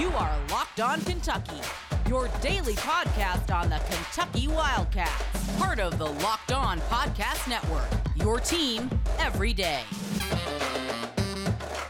You are Locked On Kentucky, your daily podcast on the Kentucky Wildcats, part of the Locked On Podcast Network. Your team every day.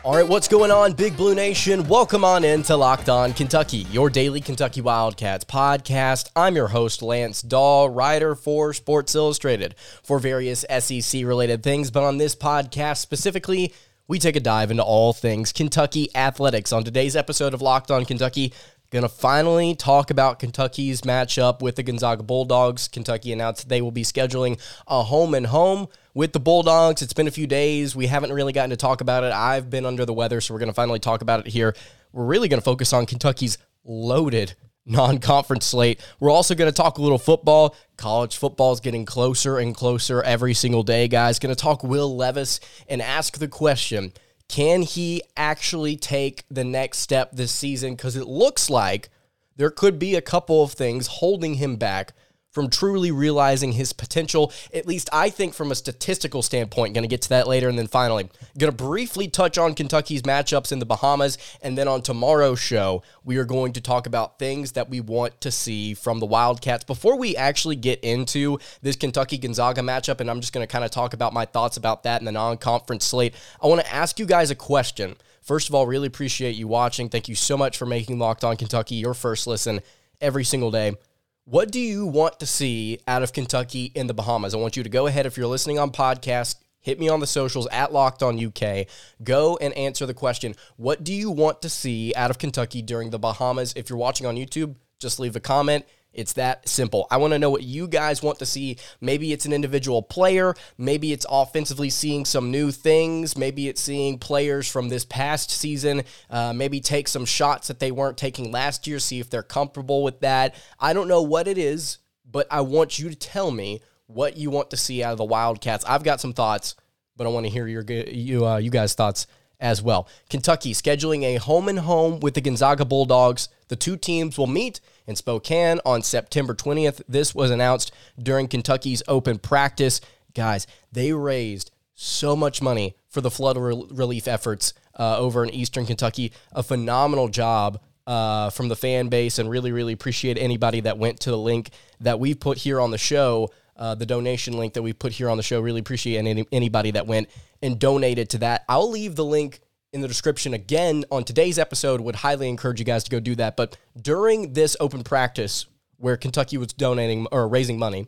All right, what's going on, Big Blue Nation? Welcome on in to Locked On Kentucky, your daily Kentucky Wildcats podcast. I'm your host, Lance Dawe, writer for Sports Illustrated for various SEC related things. But on this podcast specifically, we take a dive into all things Kentucky athletics. On today's episode of Locked On Kentucky, Going to finally talk about Kentucky's matchup with the Gonzaga Bulldogs. Kentucky announced they will be scheduling a home and home with the Bulldogs. It's been a few days. We haven't really gotten to talk about it. I've been under the weather, so we're going to finally talk about it here. We're really going to focus on Kentucky's loaded non conference slate. We're also going to talk a little football. College football is getting closer and closer every single day, guys. Going to talk Will Levis and ask the question can he actually take the next step this season? Because it looks like there could be a couple of things holding him back from truly realizing his potential, at least I think from a statistical standpoint. Going to get to that later. And then finally, going to briefly touch on Kentucky's matchups in the Bahamas. And then on tomorrow's show, we are going to talk about things that we want to see from the Wildcats. Before we actually get into this Kentucky Gonzaga matchup, and I'm just going to kind of talk about my thoughts about that in the non conference slate, I want to ask you guys a question. First of all, really appreciate you watching. Thank you so much for making Locked On Kentucky your first listen every single day. What do you want to see out of Kentucky in the Bahamas? I want you to go ahead if you're listening on podcast, hit me on the socials at Locked On UK. Go and answer the question. What do you want to see out of Kentucky during the Bahamas? If you're watching on YouTube, just leave a comment it's that simple. I want to know what you guys want to see. Maybe it's an individual player. Maybe it's offensively seeing some new things. Maybe it's seeing players from this past season uh, maybe take some shots that they weren't taking last year, see if they're comfortable with that. I don't know what it is, but I want you to tell me what you want to see out of the Wildcats. I've got some thoughts, but I want to hear your you uh, you guys' thoughts as well. Kentucky scheduling a home and home with the Gonzaga Bulldogs. The two teams will meet in Spokane on September 20th. This was announced during Kentucky's open practice. Guys, they raised so much money for the flood re- relief efforts uh, over in Eastern Kentucky. A phenomenal job uh, from the fan base, and really, really appreciate anybody that went to the link that we put here on the show. Uh, the donation link that we put here on the show. Really appreciate any, anybody that went and donated to that. I'll leave the link in the description again on today's episode. Would highly encourage you guys to go do that. But during this open practice where Kentucky was donating or raising money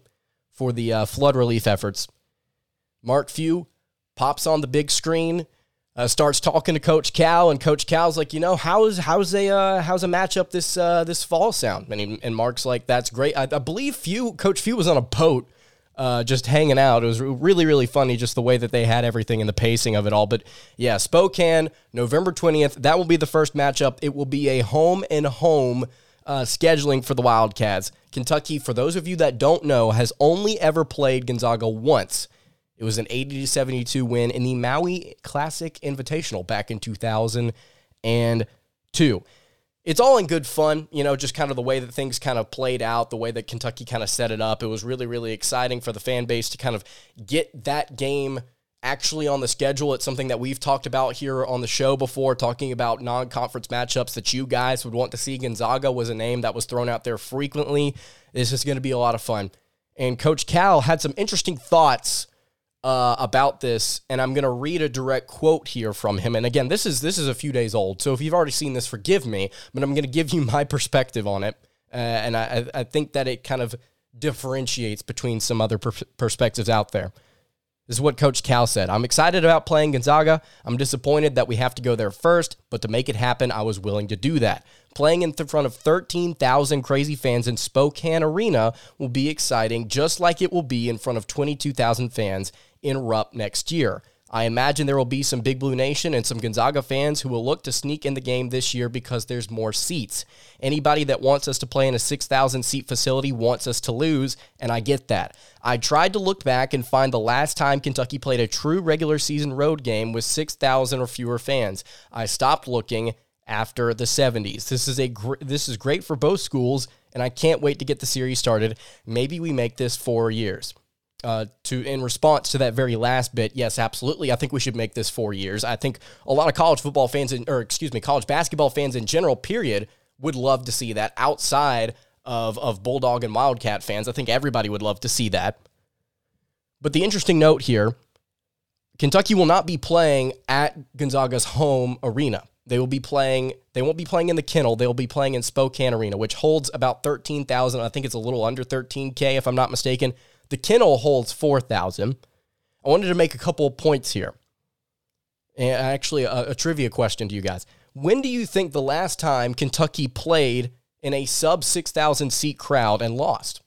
for the uh, flood relief efforts, Mark Few pops on the big screen. Uh, starts talking to Coach Cal, and Coach Cal's like, you know, how's how's a uh, how's a matchup this uh, this fall sound? And, he, and Mark's like, that's great. I, I believe Few Coach Few was on a boat uh, just hanging out. It was really, really funny just the way that they had everything and the pacing of it all. But yeah, Spokane, November 20th, that will be the first matchup. It will be a home and home uh, scheduling for the Wildcats. Kentucky, for those of you that don't know, has only ever played Gonzaga once. It was an 80 to 72 win in the Maui Classic Invitational back in 2002 it's all in good fun, you know, just kind of the way that things kind of played out, the way that Kentucky kind of set it up. It was really, really exciting for the fan base to kind of get that game actually on the schedule. It's something that we've talked about here on the show before, talking about non conference matchups that you guys would want to see. Gonzaga was a name that was thrown out there frequently. This is going to be a lot of fun. And Coach Cal had some interesting thoughts uh, about this, and I'm going to read a direct quote here from him. And again, this is this is a few days old, so if you've already seen this, forgive me. But I'm going to give you my perspective on it, uh, and I, I think that it kind of differentiates between some other per- perspectives out there. This is what Coach Cal said. I'm excited about playing Gonzaga. I'm disappointed that we have to go there first, but to make it happen, I was willing to do that. Playing in front of 13,000 crazy fans in Spokane Arena will be exciting, just like it will be in front of 22,000 fans in Rupp next year. I imagine there will be some Big Blue Nation and some Gonzaga fans who will look to sneak in the game this year because there's more seats. Anybody that wants us to play in a 6,000 seat facility wants us to lose, and I get that. I tried to look back and find the last time Kentucky played a true regular season road game with 6,000 or fewer fans. I stopped looking after the 70s. This is a gr- this is great for both schools, and I can't wait to get the series started. Maybe we make this 4 years. Uh, to in response to that very last bit, yes, absolutely. I think we should make this four years. I think a lot of college football fans, in, or excuse me, college basketball fans in general, period, would love to see that outside of of Bulldog and Wildcat fans. I think everybody would love to see that. But the interesting note here, Kentucky will not be playing at Gonzaga's home arena. They will be playing. They won't be playing in the kennel. They will be playing in Spokane Arena, which holds about thirteen thousand. I think it's a little under thirteen k, if I'm not mistaken. The kennel holds four thousand. I wanted to make a couple of points here, and actually a, a trivia question to you guys. When do you think the last time Kentucky played in a sub six thousand seat crowd and lost?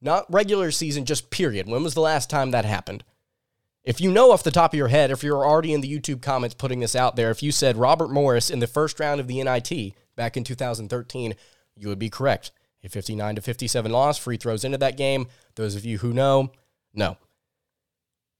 Not regular season, just period. When was the last time that happened? If you know off the top of your head, if you're already in the YouTube comments putting this out there, if you said Robert Morris in the first round of the NIT back in 2013, you would be correct. A 59 to 57 loss, free throws into that game. Those of you who know, no.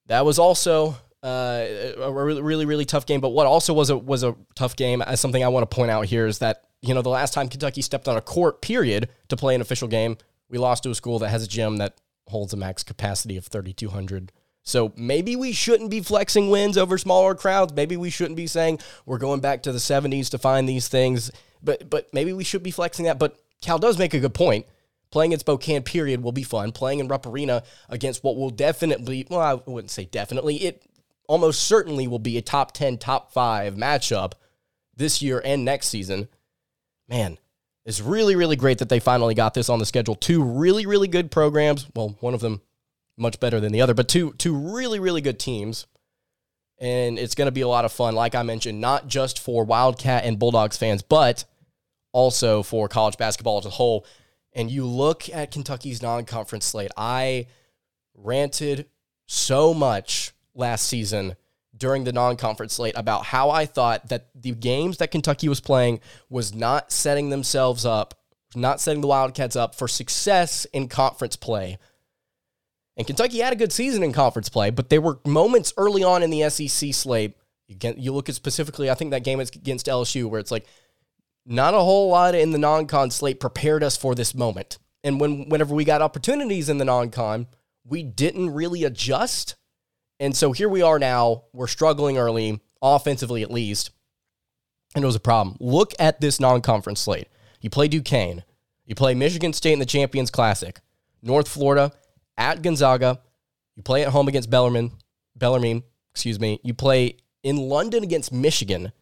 That was also uh, a really, really, really tough game. But what also was a was a tough game, as something I want to point out here is that you know the last time Kentucky stepped on a court, period, to play an official game, we lost to a school that has a gym that holds a max capacity of 3,200 so maybe we shouldn't be flexing wins over smaller crowds. Maybe we shouldn't be saying we're going back to the 70s to find these things. But but maybe we should be flexing that. But Cal does make a good point. Playing in Spokane, period, will be fun. Playing in Rupp Arena against what will definitely, well, I wouldn't say definitely, it almost certainly will be a top 10, top five matchup this year and next season. Man, it's really, really great that they finally got this on the schedule. Two really, really good programs. Well, one of them much better than the other, but two two really really good teams. And it's going to be a lot of fun like I mentioned, not just for Wildcat and Bulldogs fans, but also for college basketball as a whole. And you look at Kentucky's non-conference slate. I ranted so much last season during the non-conference slate about how I thought that the games that Kentucky was playing was not setting themselves up, not setting the Wildcats up for success in conference play. And Kentucky had a good season in conference play, but there were moments early on in the SEC slate. You look at specifically, I think that game against LSU, where it's like not a whole lot in the non-con slate prepared us for this moment. And when whenever we got opportunities in the non-con, we didn't really adjust. And so here we are now. We're struggling early, offensively at least. And it was a problem. Look at this non-conference slate. You play Duquesne. You play Michigan State in the Champions Classic. North Florida, at Gonzaga. You play at home against Bellarmine, Bellarmine, excuse me. You play in London against Michigan.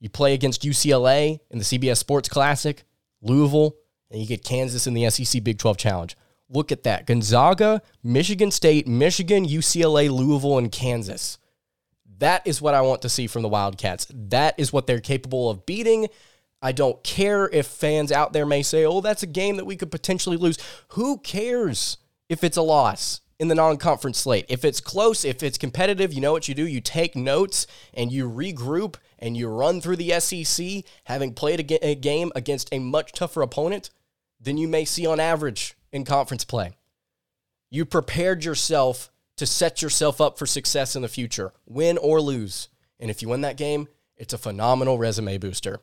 You play against UCLA in the CBS Sports Classic, Louisville, and you get Kansas in the SEC Big 12 Challenge. Look at that. Gonzaga, Michigan State, Michigan, UCLA, Louisville, and Kansas. That is what I want to see from the Wildcats. That is what they're capable of beating. I don't care if fans out there may say, oh, that's a game that we could potentially lose. Who cares? if it's a loss in the non-conference slate. If it's close, if it's competitive, you know what you do. You take notes and you regroup and you run through the SEC, having played a, game against a much tougher opponent than you may see on average in conference play. You prepared yourself to set yourself up for success in the future, win or lose. And if you win that game, it's a phenomenal resume booster.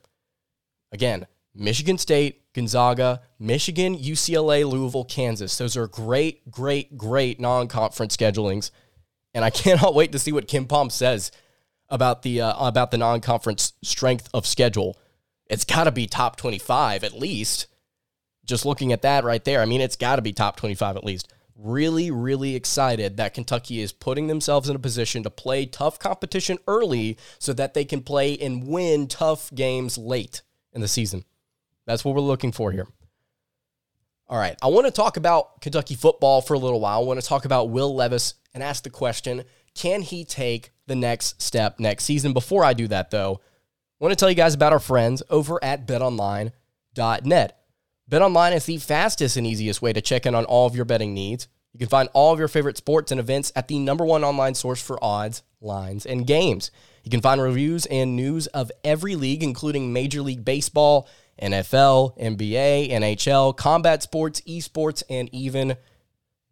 Again, Michigan State, Gonzaga, Michigan, UCLA, Louisville, Kansas. Those are great, great, great non conference schedulings. And I cannot wait to see what KenPom says about the uh, about the non conference strength of schedule. It's got to be top 25 at least. Just looking at that right there, I mean, it's got to be top 25 at least. Really, really excited that Kentucky is putting themselves in a position to play tough competition early so that they can play and win tough games late in the season. That's what we're looking for here. All right. I want to talk about Kentucky football for a little while. I want to talk about Will Levis and ask the question can he take the next step next season? Before I do that, though, I want to tell you guys about our friends over at betonline.net. BetOnline is the fastest and easiest way to check in on all of your betting needs. You can find all of your favorite sports and events at the number one online source for odds, lines, and games. You can find reviews and news of every league, including Major League Baseball NFL, NBA, NHL, combat sports, esports, and even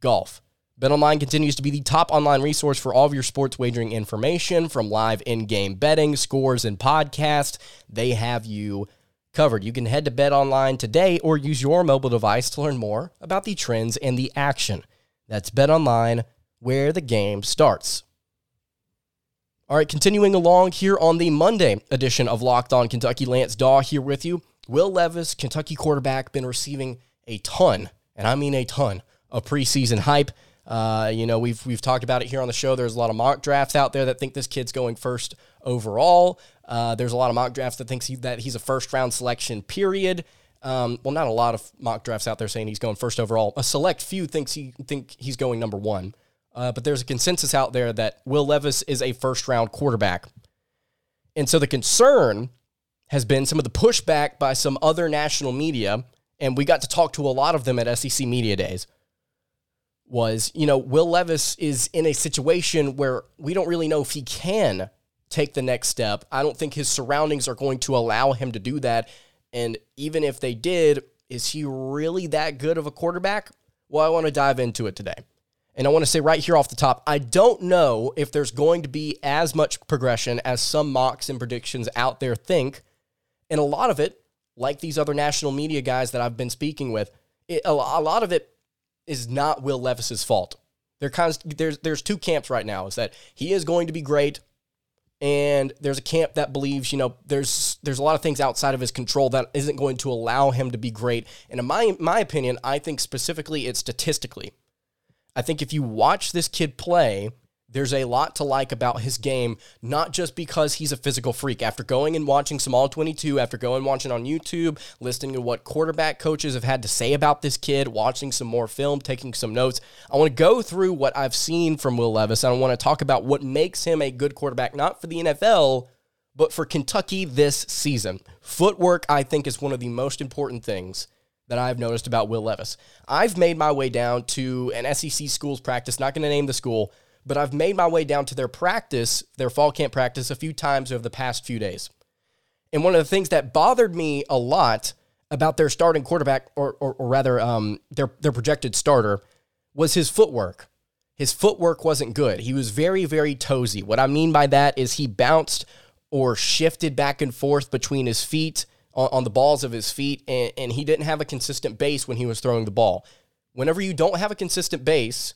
golf. BetOnline continues to be the top online resource for all of your sports wagering information from live in-game betting, scores, and podcasts. They have you covered. You can head to BetOnline today or use your mobile device to learn more about the trends and the action. That's BetOnline where the game starts. All right, continuing along here on the Monday edition of Locked On Kentucky, Lance Dawe here with you. Will Levis, Kentucky quarterback, been receiving a ton, and I mean a ton, of preseason hype. Uh, you know, we've we've talked about it here on the show. There's a lot of mock drafts out there that think this kid's going first overall. Uh, there's a lot of mock drafts that thinks he, that he's a first round selection. Period. Um, well, not a lot of mock drafts out there saying he's going first overall. A select few thinks he think he's going number one. Uh, but there's a consensus out there that Will Levis is a first round quarterback. And so the concern has been some of the pushback by some other national media, and we got to talk to a lot of them at SEC Media Days. Was, you know, Will Levis is in a situation where we don't really know if he can take the next step. I don't think his surroundings are going to allow him to do that. And even if they did, is he really that good of a quarterback? Well, I want to dive into it today. And I want to say right here off the top, I don't know if there's going to be as much progression as some mocks and predictions out there think. And a lot of it, like these other national media guys that I've been speaking with, it, a, lot of it is not Will Levis's fault. There's there's two camps right now. Is that he is going to be great, and there's a camp that believes you know there's there's a lot of things outside of his control that isn't going to allow him to be great. And in my my opinion, I think specifically it's statistically I think if you watch this kid play, there's a lot to like about his game, not just because he's a physical freak. After going and watching some All 22, after going and watching on YouTube, listening to what quarterback coaches have had to say about this kid, watching some more film, taking some notes, I want to go through what I've seen from Will Levis. And I want to talk about what makes him a good quarterback, not for the NFL, but for Kentucky this season. Footwork, I think, is one of the most important things that I've noticed about Will Levis. I've made my way down to an SEC school's practice, not going to name the school, but I've made my way down to their practice, their fall camp practice, a few times over the past few days. And one of the things that bothered me a lot about their starting quarterback, or, or, or rather, um, their, their projected starter, was his footwork. His footwork wasn't good. He was very, very toesy. What I mean by that is he bounced or shifted back and forth between his feet on, on the balls of his feet, and, and he didn't have a consistent base when he was throwing the ball. Whenever you don't have a consistent base,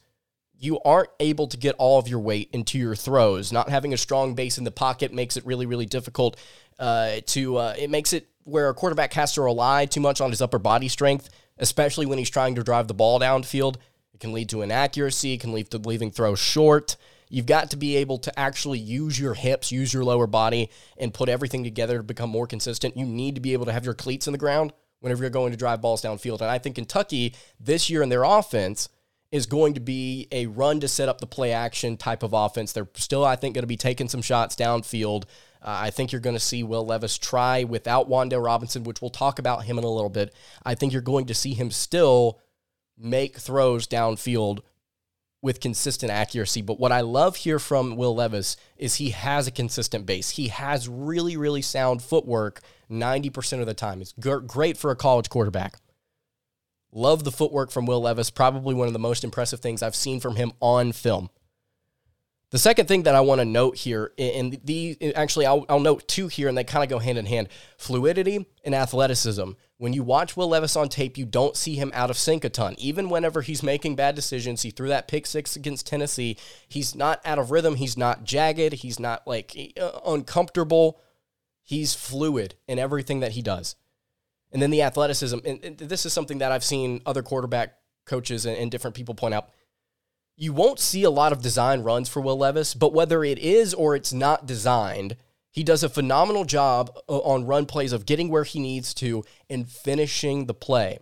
you aren't able to get all of your weight into your throws. Not having a strong base in the pocket makes it really, really difficult uh, to. Uh, it makes it where a quarterback has to rely too much on his upper body strength, especially when he's trying to drive the ball downfield. It can lead to inaccuracy. It can lead to leaving throws short. You've got to be able to actually use your hips, use your lower body, and put everything together to become more consistent. You need to be able to have your cleats in the ground whenever you're going to drive balls downfield. And I think Kentucky this year in their offense is going to be a run to set up the play action type of offense. They're still, I think, going to be taking some shots downfield. Uh, I think you're going to see Will Levis try without Wan'Dale Robinson, which we'll talk about him in a little bit. I think you're going to see him still make throws downfield with consistent accuracy. But what I love here from Will Levis is he has a consistent base. He has really, really sound footwork 90% of the time. It's great for a college quarterback. Love the footwork from Will Levis. Probably one of the most impressive things I've seen from him on film. The second thing that I want to note here, and the actually I'll, I'll note two here, and they kind of go hand in hand: fluidity and athleticism. When you watch Will Levis on tape, you don't see him out of sync a ton. Even whenever he's making bad decisions, he threw that pick six against Tennessee. He's not out of rhythm. He's not jagged. He's not like uh, uncomfortable. He's fluid in everything that he does. And then the athleticism, and this is something that I've seen other quarterback coaches and different people point out you won't see a lot of design runs for Will Levis, but whether it is or it's not designed, he does a phenomenal job on run plays of getting where he needs to and finishing the play.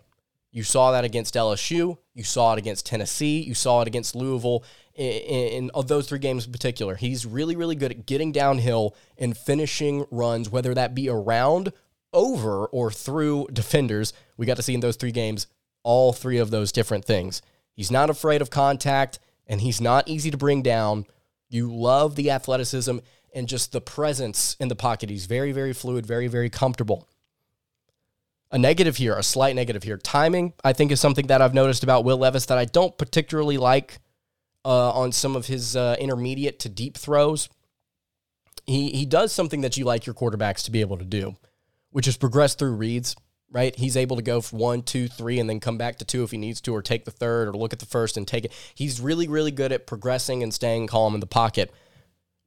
You saw that against LSU. You saw it against Tennessee. You saw it against Louisville. In, those three games in particular, he's really, really good at getting downhill and finishing runs, whether that be around, over, or through defenders. We got to see in those three games all three of those different things. He's not afraid of contact and he's not easy to bring down. You love the athleticism and just the presence in the pocket. He's very, very fluid, very, very comfortable. A negative here, a slight negative here. Timing, I think, is something that I've noticed about Will Levis that I don't particularly like uh, on some of his uh, intermediate to deep throws. He, he does something that you like your quarterbacks to be able to do, which is progress through reads. right? He's able to go one, two, three, and then come back to two if he needs to, or take the third, or look at the first and take it. He's really, really good at progressing and staying calm in the pocket.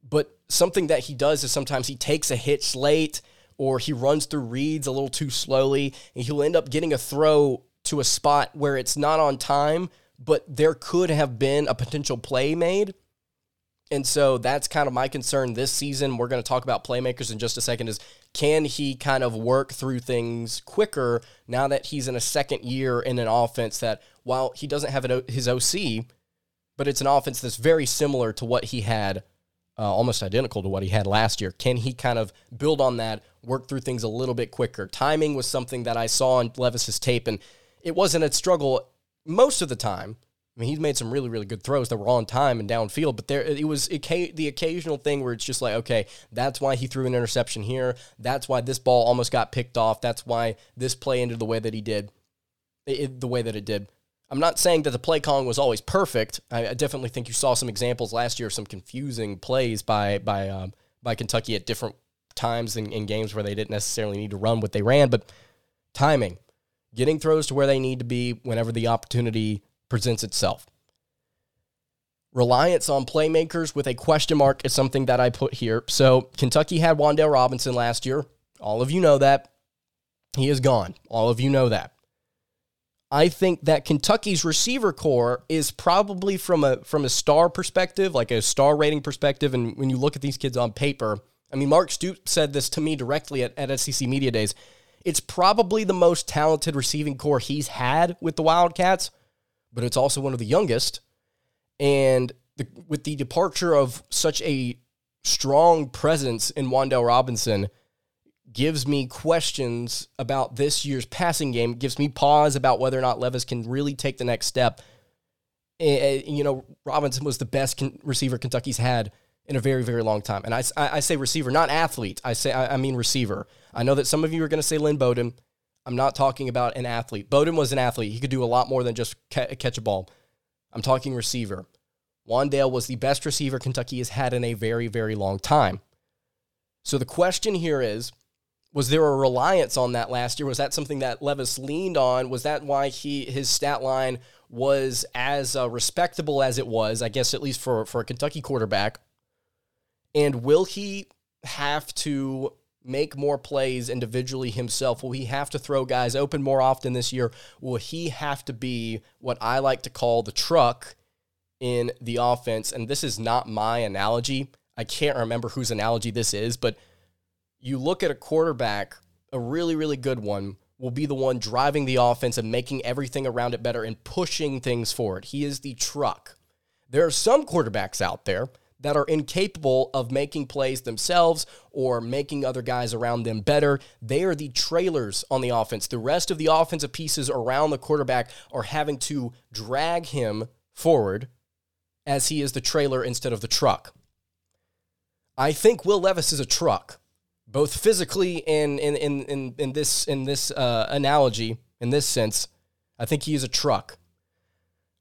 But something that he does is sometimes he takes a hitch late or he runs through reads a little too slowly, and he'll end up getting a throw to a spot where it's not on time, but there could have been a potential play made. And so that's kind of my concern this season. We're going to talk about playmakers in just a second is can he kind of work through things quicker now that he's in a second year in an offense that while he doesn't have his OC, but it's an offense that's very similar to what he had uh, almost identical to what he had last year. Can he kind of build on that, work through things a little bit quicker? Timing was something that I saw on Levis's tape, and it wasn't a struggle most of the time. Mean, he's made some really, really good throws that were on time and downfield, but there it was the occasional thing where it's just like, okay, that's why he threw an interception here. That's why this ball almost got picked off. That's why this play ended the way that he did, it, the way that it did. I'm not saying that the play calling was always perfect. I, I definitely think you saw some examples last year, of some confusing plays by by um, by Kentucky at different times in, in games where they didn't necessarily need to run what they ran, but timing, getting throws to where they need to be whenever the opportunity presents itself. Reliance on playmakers with a question mark is something that I put here. So Kentucky had Wan'Dale Robinson last year. All of you know that. He is gone. All of you know that. I think that Kentucky's receiver corps is probably from a from a star perspective, like a star rating perspective, and when you look at these kids on paper, I mean, Mark Stoops said this to me directly at, at SEC Media Days. It's probably the most talented receiving corps he's had with the Wildcats, but it's also one of the youngest. And the, with the departure of such a strong presence in Wan'Dale Robinson, gives me questions about this year's passing game, gives me pause about whether or not Levis can really take the next step. And, you know, Robinson was the best receiver Kentucky's had in a very, very long time. And I, I say receiver, not athlete. I say I, I mean receiver. I know that some of you are going to say Lynn Bowden. I'm not talking about an athlete. Bowden was an athlete. He could do a lot more than just ca- catch a ball. I'm talking receiver. Wan'Dale was the best receiver Kentucky has had in a very, very long time. So the question here is was there a reliance on that last year? Was that something that Levis leaned on? Was that why he his stat line was as uh, respectable as it was? I guess at least for for a Kentucky quarterback. And will he have to make more plays individually himself? Will he have to throw guys open more often this year? Will he have to be what I like to call the truck in the offense? And this is not my analogy. I can't remember whose analogy this is, but you look at a quarterback, a really, really good one, will be the one driving the offense and making everything around it better and pushing things forward. He is the truck. There are some quarterbacks out there that are incapable of making plays themselves or making other guys around them better. They are the trailers on the offense. The rest of the offensive pieces around the quarterback are having to drag him forward as he is the trailer instead of the truck. I think Will Levis is a truck both physically and in in in, in this in this uh, analogy in this sense i think he is a truck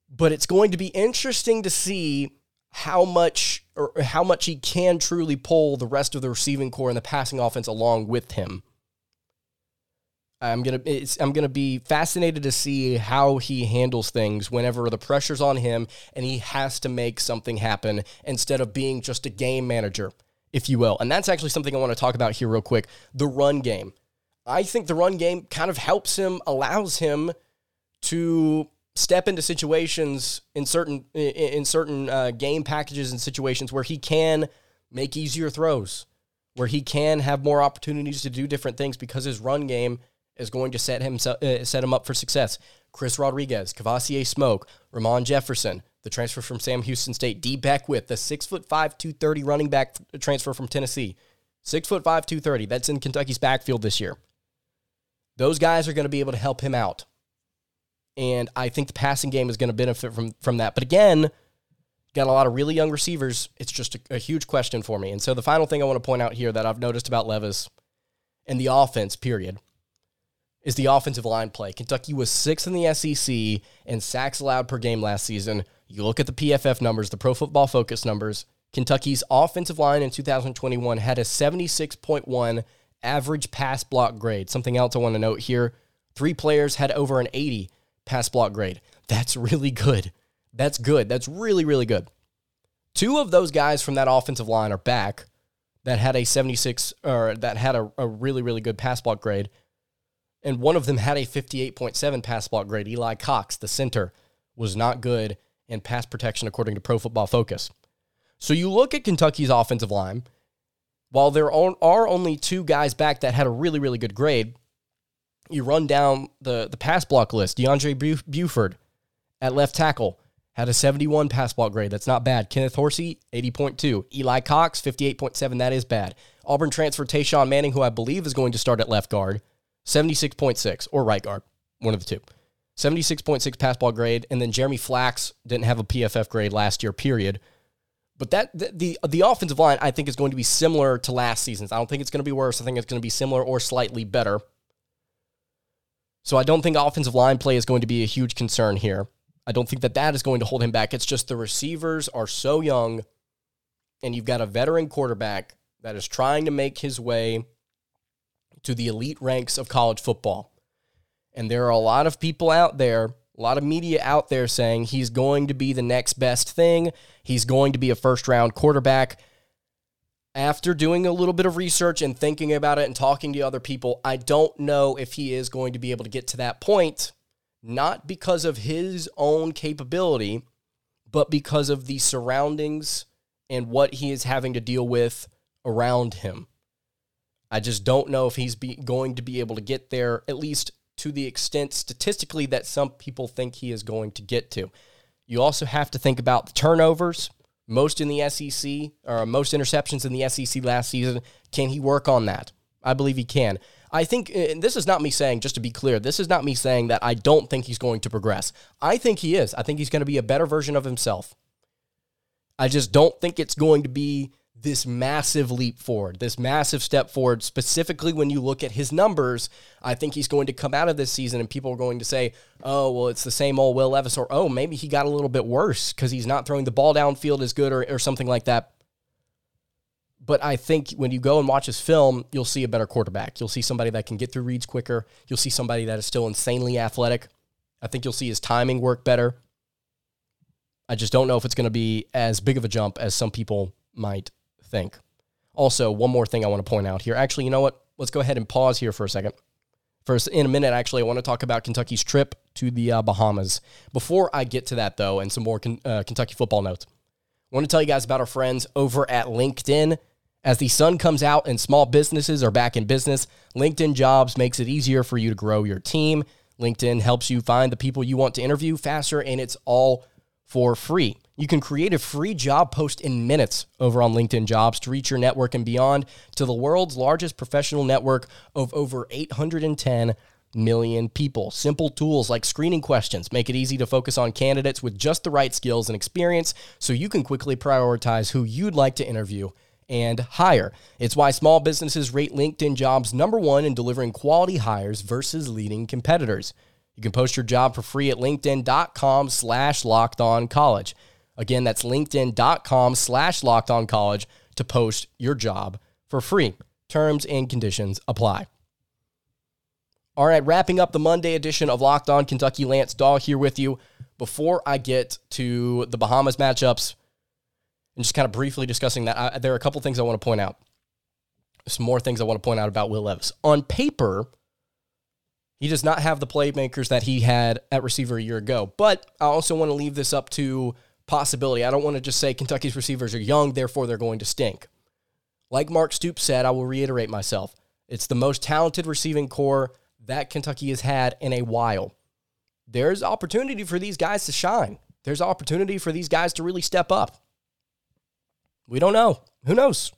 but it's going to be interesting to see how much or how much he can truly pull the rest of the receiving corps and the passing offense along with him i'm gonna i'm gonna be fascinated to see how he handles things whenever the pressure's on him and he has to make something happen instead of being just a game manager if you will. And that's actually something I want to talk about here, real quick the run game. I think the run game kind of helps him, allows him to step into situations in certain in certain uh, game packages and situations where he can make easier throws, where he can have more opportunities to do different things because his run game is going to set him uh, set him up for success. Chris Rodriguez, Kavosiey Smoke, Ramon Jefferson, the transfer from Sam Houston State, D Beckwith, the six foot five, 230 running back transfer from Tennessee. Six foot five, 230. That's in Kentucky's backfield this year. Those guys are going to be able to help him out. And I think the passing game is going to benefit from, from that. But again, got a lot of really young receivers. It's just a, a huge question for me. And so the final thing I want to point out here that I've noticed about Levis and the offense, period, is the offensive line play. Kentucky was sixth in the SEC in sacks allowed per game last season. You look at the PFF numbers, the Pro Football Focus numbers. Kentucky's offensive line in 2021 had a 76.1 average pass block grade. Something else I want to note here Three players had over an 80 pass block grade. That's really good. That's good. That's really, really good. Two of those guys from that offensive line are back that had a 76 or that had a, a really, really good pass block grade. And one of them had a 58.7 pass block grade. Eli Cox, the center, was not good in pass protection according to Pro Football Focus. So you look at Kentucky's offensive line, while there are only two guys back that had a really, really good grade, you run down the, the pass block list. DeAndre Buford at left tackle had a 71 pass block grade. That's not bad. Kenneth Horsey, 80.2. Eli Cox, 58.7. That is bad. Auburn transfer Tashawn Manning, who I believe is going to start at left guard, 76.6, or right guard, one of the two. 76.6 pass ball grade. And then Jeremy Flax didn't have a PFF grade last year, period. But that the, the, the offensive line, I think, is going to be similar to last season's. I don't think it's going to be worse. I think it's going to be similar or slightly better. So I don't think offensive line play is going to be a huge concern here. I don't think that that is going to hold him back. It's just the receivers are so young, and you've got a veteran quarterback that is trying to make his way to the elite ranks of college football. And there are a lot of people out there, a lot of media out there saying he's going to be the next best thing. He's going to be a first round quarterback after doing a little bit of research and thinking about it and talking to other people, I don't know if he is going to be able to get to that point, not because of his own capability, but because of the surroundings and what he is having to deal with around him. I just don't know if he's be, going to be able to get there, at least to the extent statistically that some people think he is going to get to. You also have to think about the turnovers most in the SEC or most interceptions in the SEC last season. Can he work on that? I believe he can. I think, and this is not me saying, just to be clear, this is not me saying that I don't think he's going to progress. I think he is. I think he's going to be a better version of himself. I just don't think it's going to be this massive leap forward, this massive step forward, specifically when you look at his numbers. I think he's going to come out of this season and people are going to say, oh, well, it's the same old Will Levis, or oh, maybe he got a little bit worse because he's not throwing the ball downfield as good or, or something like that. But I think when you go and watch his film, you'll see a better quarterback. You'll see somebody that can get through reads quicker. You'll see somebody that is still insanely athletic. I think you'll see his timing work better. I just don't know if it's going to be as big of a jump as some people might think. Also, one more thing I want to point out here. Actually, you know what? Let's go ahead and pause here for a second. First, in a minute, actually, I want to talk about Kentucky's trip to the uh, Bahamas. Before I get to that, though, and some more uh, Kentucky football notes, I want to tell you guys about our friends over at LinkedIn. As the sun comes out and small businesses are back in business, LinkedIn Jobs makes it easier for you to grow your team. LinkedIn helps you find the people you want to interview faster, and it's all for free. You can create a free job post in minutes over on LinkedIn Jobs to reach your network and beyond to the world's largest professional network of over 810 million people. Simple tools like screening questions make it easy to focus on candidates with just the right skills and experience so you can quickly prioritize who you'd like to interview and hire. It's why small businesses rate LinkedIn jobs number one in delivering quality hires versus leading competitors. You can post your job for free at linkedin.com slash locked on college. Again, that's linkedin.com slash locked on college to post your job for free. Terms and conditions apply. All right, wrapping up the Monday edition of Locked On Kentucky. Lance Dawe here with you. Before I get to the Bahamas matchups and just kind of briefly discussing that, I, there are a couple things I want to point out. Some more things I want to point out about Will Levis. On paper, he does not have the playmakers that he had at receiver a year ago. But I also want to leave this up to possibility. I don't want to just say Kentucky's receivers are young, therefore they're going to stink. Like Mark Stoops said, I will reiterate myself. It's the most talented receiving corps that Kentucky has had in a while. There's opportunity for these guys to shine. There's opportunity for these guys to really step up. We don't know. Who knows?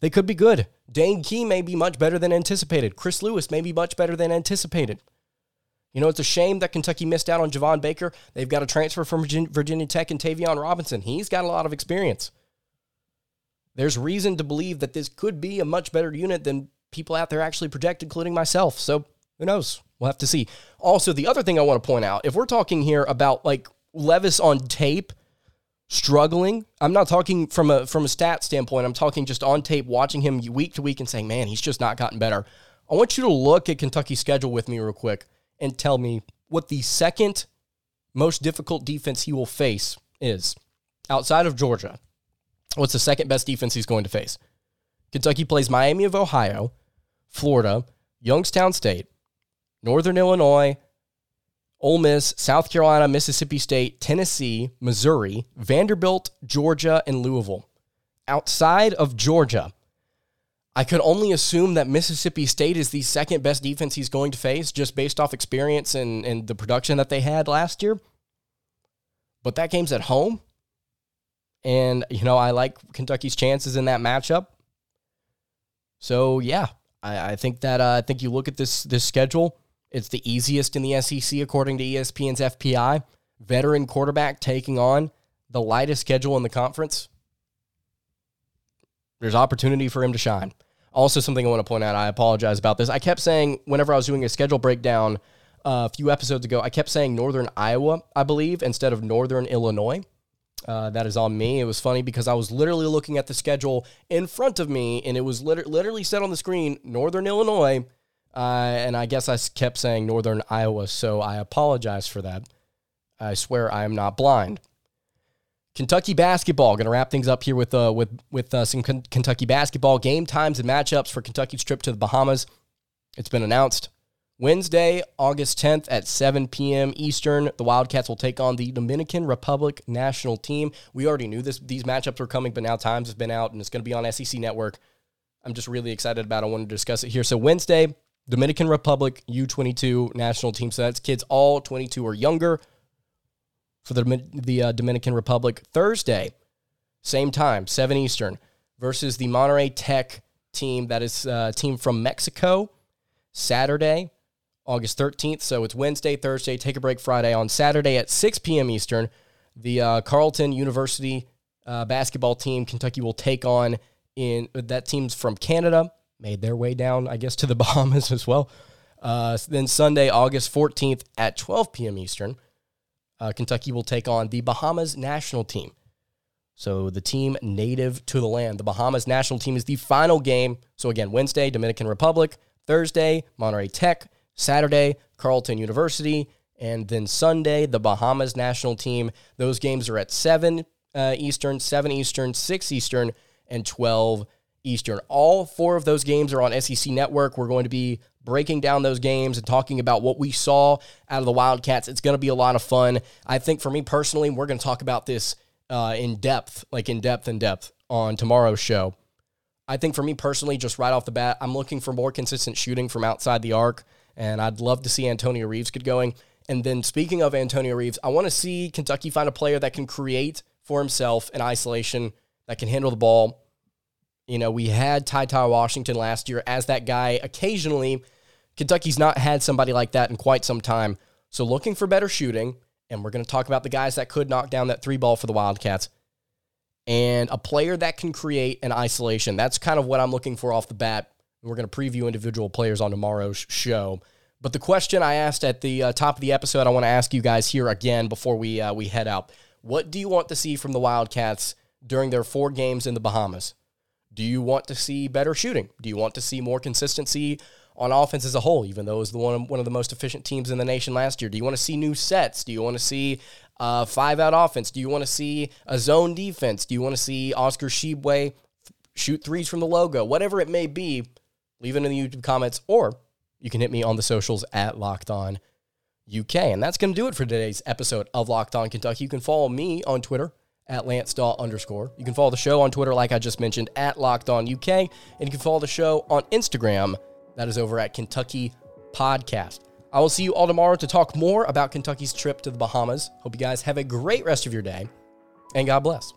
They could be good. Dane Key may be much better than anticipated. Chris Lewis may be much better than anticipated. You know, it's a shame that Kentucky missed out on Javon Baker. They've got a transfer from Virginia Tech and Tayvion Robinson. He's got a lot of experience. There's reason to believe that this could be a much better unit than people out there actually project, including myself. So who knows? We'll have to see. Also, the other thing I want to point out if we're talking here about like Levis on tape struggling. I'm not talking from a from a stat standpoint. I'm talking just on tape, watching him week to week and saying, man, he's just not gotten better. I want you to look at Kentucky's schedule with me real quick and tell me what the second most difficult defense he will face is outside of Georgia. What's the second best defense he's going to face? Kentucky plays Miami of Ohio, Florida, Youngstown State, Northern Illinois, Ole Miss, South Carolina, Mississippi State, Tennessee, Missouri, Vanderbilt, Georgia, and Louisville. Outside of Georgia, I could only assume that Mississippi State is the second best defense he's going to face just based off experience and, and the production that they had last year. But that game's at home. And, you know, I like Kentucky's chances in that matchup. So, yeah, I, I think that uh, I think you look at this this schedule. It's the easiest in the SEC according to ESPN's FPI. Veteran quarterback taking on the lightest schedule in the conference. There's opportunity for him to shine. Also, something I want to point out, I apologize about this. I kept saying, whenever I was doing a schedule breakdown uh, a few episodes ago, I kept saying Northern Iowa, I believe, instead of Northern Illinois. Uh, that is on me. It was funny because I was literally looking at the schedule in front of me, and it was lit- literally said on the screen Northern Illinois, uh, and I guess I kept saying Northern Iowa, so I apologize for that. I swear I am not blind. Kentucky basketball. Going to wrap things up here with uh, with with uh, some K- Kentucky basketball game times and matchups for Kentucky's trip to the Bahamas. It's been announced Wednesday, August 10th at 7 p.m. Eastern. The Wildcats will take on the Dominican Republic national team. We already knew this; these matchups were coming, but now times have been out, and it's going to be on SEC Network. I'm just really excited about. it. I wanted to discuss it here. So Wednesday, Dominican Republic U22 national team. So that's kids all 22 or younger for the, the uh, Dominican Republic Thursday, same time, 7 Eastern, versus the Monterrey Tech team that is a uh, team from Mexico. Saturday, August 13th. So it's Wednesday, Thursday, take a break Friday. On Saturday at 6 p.m. Eastern, the uh, Carleton University uh, basketball team, Kentucky will take on in that team's from Canada, made their way down, I guess, to the Bahamas as well. Uh, then Sunday, August 14th at 12 p.m. Eastern, uh, Kentucky will take on the Bahamas national team. So the team native to the land. The Bahamas national team is the final game. So again, Wednesday, Dominican Republic. Thursday, Monterrey Tech. Saturday, Carleton University. And then Sunday, the Bahamas national team. Those games are at 7 uh, Eastern, 7 Eastern, 6 Eastern, and 12 Eastern. All four of those games are on SEC Network. We're going to be breaking down those games and talking about what we saw out of the Wildcats. It's going to be a lot of fun. I think for me personally, we're going to talk about this uh, in depth, like in depth and depth on tomorrow's show. I think for me personally, just right off the bat, I'm looking for more consistent shooting from outside the arc, and I'd love to see Antonio Reeves get going. And then speaking of Antonio Reeves, I want to see Kentucky find a player that can create for himself in isolation, that can handle the ball. You know, we had Ty Ty Washington last year as that guy occasionally Kentucky's not had somebody like that in quite some time. So looking for better shooting, and we're going to talk about the guys that could knock down that three ball for the Wildcats. And a player that can create an isolation. That's kind of what I'm looking for off the bat. We're going to preview individual players on tomorrow's show. But the question I asked at the uh, top of the episode, I want to ask you guys here again before we uh, we head out. What do you want to see from the Wildcats during their four games in the Bahamas? Do you want to see better shooting? Do you want to see more consistency on offense as a whole, even though it was the one, one of the most efficient teams in the nation last year? Do you want to see new sets? Do you want to see uh, five out offense? Do you want to see a zone defense? Do you want to see Oscar Tshiebwe shoot threes from the logo? Whatever it may be, leave it in the YouTube comments or you can hit me on the socials at Locked On UK. And that's going to do it for today's episode of Locked On Kentucky. You can follow me on Twitter at Lance Dawe underscore. You can follow the show on Twitter, like I just mentioned, at Locked On UK. And you can follow the show on Instagram that is over at Kentucky Podcast. I will see you all tomorrow to talk more about Kentucky's trip to the Bahamas. Hope you guys have a great rest of your day, and God bless.